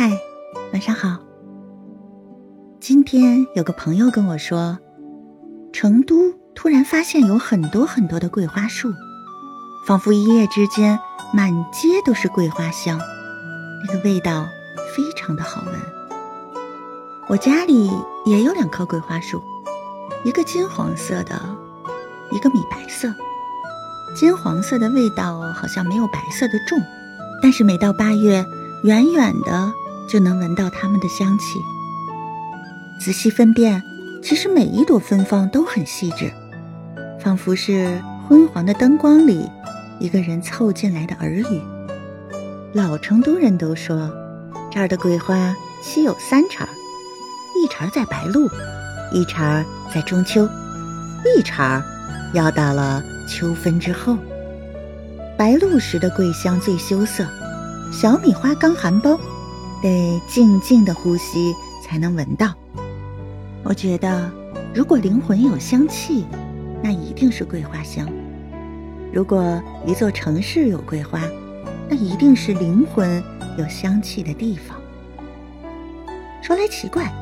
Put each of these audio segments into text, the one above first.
嗨，晚上好。今天有个朋友跟我说，成都突然发现有很多很多的桂花树，仿佛一夜之间满街都是桂花香，那个味道非常的好闻。我家里也有两棵桂花树，一个金黄色的，一个米白色。金黄色的味道好像没有白色的重，但是每到八月，远远的就能闻到它们的香气。仔细分辨，其实每一朵芬芳都很细致，仿佛是昏黄的灯光里一个人凑进来的耳语。老成都人都说，这儿的桂花期有三茬，一茬在白露，一茬在中秋，一茬要到了秋分之后。白露时的桂香最羞涩，小米花刚含苞，得静静的呼吸才能闻到。我觉得，如果灵魂有香气，那一定是桂花香；如果一座城市有桂花，那一定是灵魂有香气的地方。说来奇怪，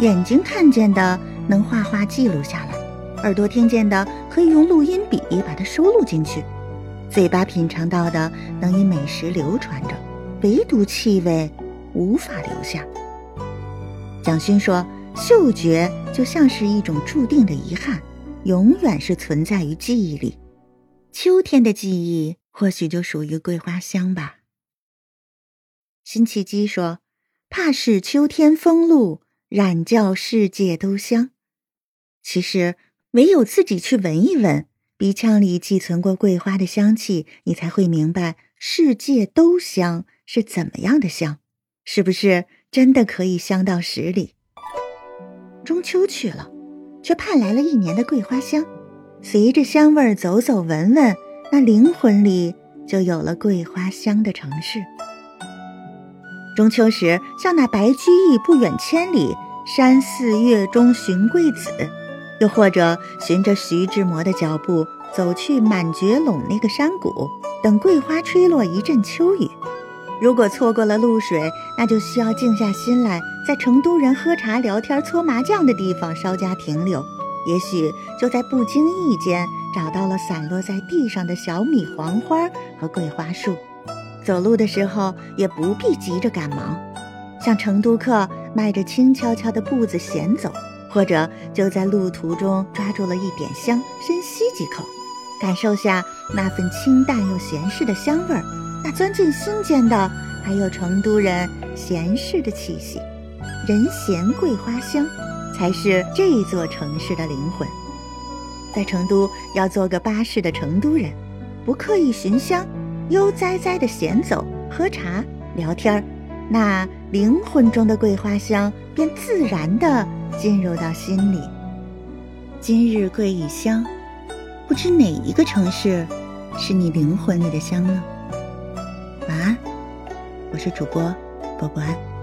眼睛看见的能画画记录下来，耳朵听见的可以用录音笔把它收录进去，嘴巴品尝到的能以美食流传着，唯独气味无法留下。蒋勋说。嗅觉就像是一种注定的遗憾，永远是存在于记忆里。秋天的记忆或许就属于桂花香吧。辛弃疾说：“怕是秋天风露，染教世界都香。”其实，唯有自己去闻一闻，鼻腔里寄存过桂花的香气，你才会明白“世界都香”是怎么样的香，是不是真的可以香到十里？中秋去了，却盼来了一年的桂花香。随着香味儿走走闻闻，那灵魂里就有了桂花香的城市。中秋时，像那白居易“不远千里，山寺月中寻桂子”，又或者循着徐志摩的脚步走去满觉陇那个山谷，等桂花吹落一阵秋雨。如果错过了露水，那就需要静下心来，在成都人喝茶、聊天、搓麻将的地方稍加停留。也许就在不经意间找到了散落在地上的小米、黄花和桂花树。走路的时候也不必急着赶忙，像成都客迈着轻悄悄的步子闲走，或者就在路途中抓住了一点香，深吸几口，感受下那份清淡又闲适的香味儿。那钻进心间的，还有成都人闲适的气息，人闲桂花香，才是这座城市的灵魂。在成都要做个巴适的成都人，不刻意寻香，悠哉哉的闲走、喝茶、聊天儿，那灵魂中的桂花香便自然的进入到心里。今日桂已香，不知哪一个城市是你灵魂里的香呢？晚安，我是主播，波波安。